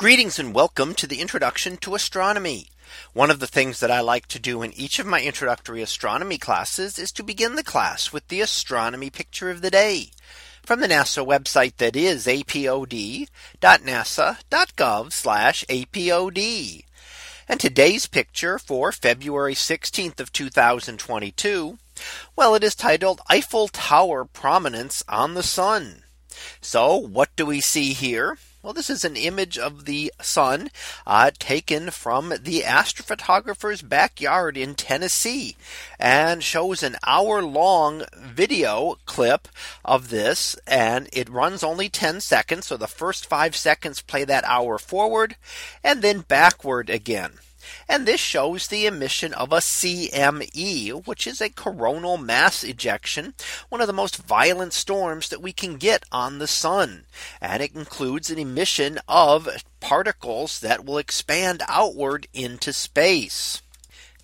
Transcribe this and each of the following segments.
Greetings and welcome to the introduction to astronomy. One of the things that I like to do in each of my introductory astronomy classes is to begin the class with the astronomy picture of the day from the NASA website that is apod.nasa.gov apod. And today's picture for February 16th of 2022. Well, it is titled Eiffel Tower prominence on the sun. So what do we see here? Well, this is an image of the sun uh, taken from the astrophotographer's backyard in Tennessee and shows an hour long video clip of this and it runs only 10 seconds. So the first five seconds play that hour forward and then backward again. And this shows the emission of a CME, which is a coronal mass ejection, one of the most violent storms that we can get on the sun. And it includes an emission of particles that will expand outward into space.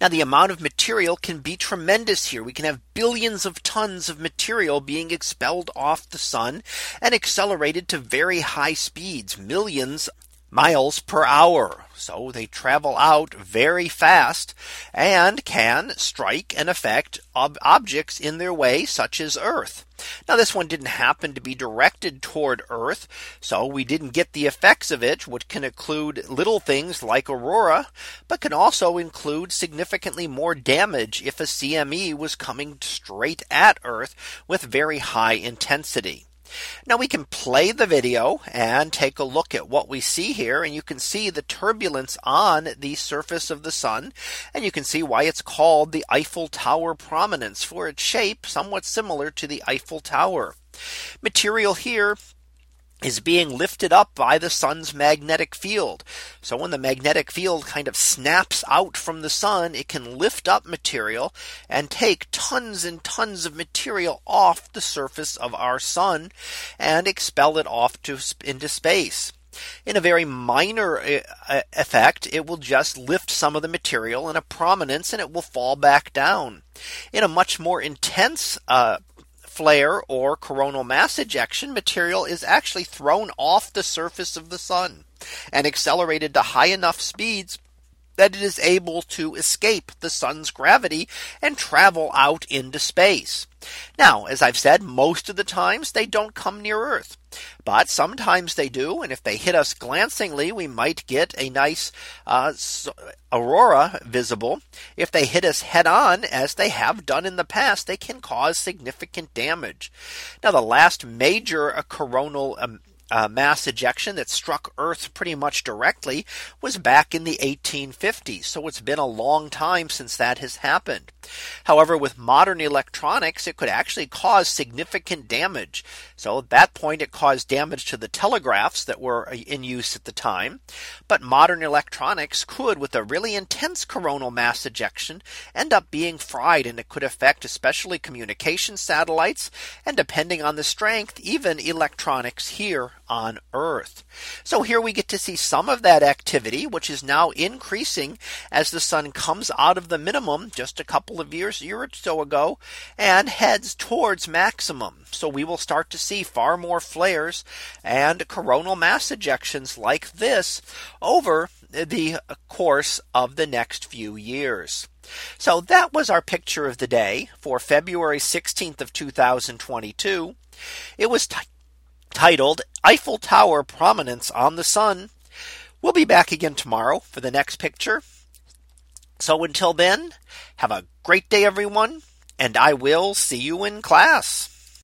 Now the amount of material can be tremendous here. We can have billions of tons of material being expelled off the sun and accelerated to very high speeds, millions miles per hour. So they travel out very fast and can strike and affect ob objects in their way, such as Earth. Now, this one didn't happen to be directed toward Earth, so we didn't get the effects of it, which can include little things like aurora, but can also include significantly more damage if a CME was coming straight at Earth with very high intensity. Now we can play the video and take a look at what we see here. And you can see the turbulence on the surface of the sun. And you can see why it's called the Eiffel Tower prominence for its shape somewhat similar to the Eiffel Tower. Material here is being lifted up by the sun's magnetic field. So when the magnetic field kind of snaps out from the sun, it can lift up material and take tons and tons of material off the surface of our sun and expel it off to into space. In a very minor uh, uh, effect, it will just lift some of the material in a prominence and it will fall back down. In a much more intense uh, flare or coronal mass ejection material is actually thrown off the surface of the sun and accelerated to high enough speeds that it is able to escape the sun's gravity and travel out into space. Now, as I've said, most of the times they don't come near Earth. But sometimes they do. And if they hit us glancingly, we might get a nice uh, aurora visible. If they hit us head on, as they have done in the past, they can cause significant damage. Now, the last major uh, coronal um, uh, mass ejection that struck Earth pretty much directly was back in the 1850s. So it's been a long time since that has happened. However, with modern electronics, it could actually cause significant damage. So at that point, it caused damage to the telegraphs that were uh, in use at the time. But modern electronics could, with a really intense coronal mass ejection, end up being fried and it could affect especially communication satellites and depending on the strength, even electronics here on Earth. So here we get to see some of that activity, which is now increasing as the sun comes out of the minimum just a couple of years, year or so ago, and heads towards maximum. So we will start to see far more flares and coronal mass ejections like this over the course of the next few years. So that was our picture of the day for February 16th of 2022. It was titled Eiffel Tower Prominence on the Sun. We'll be back again tomorrow for the next picture. So until then, have a great day, everyone, and I will see you in class.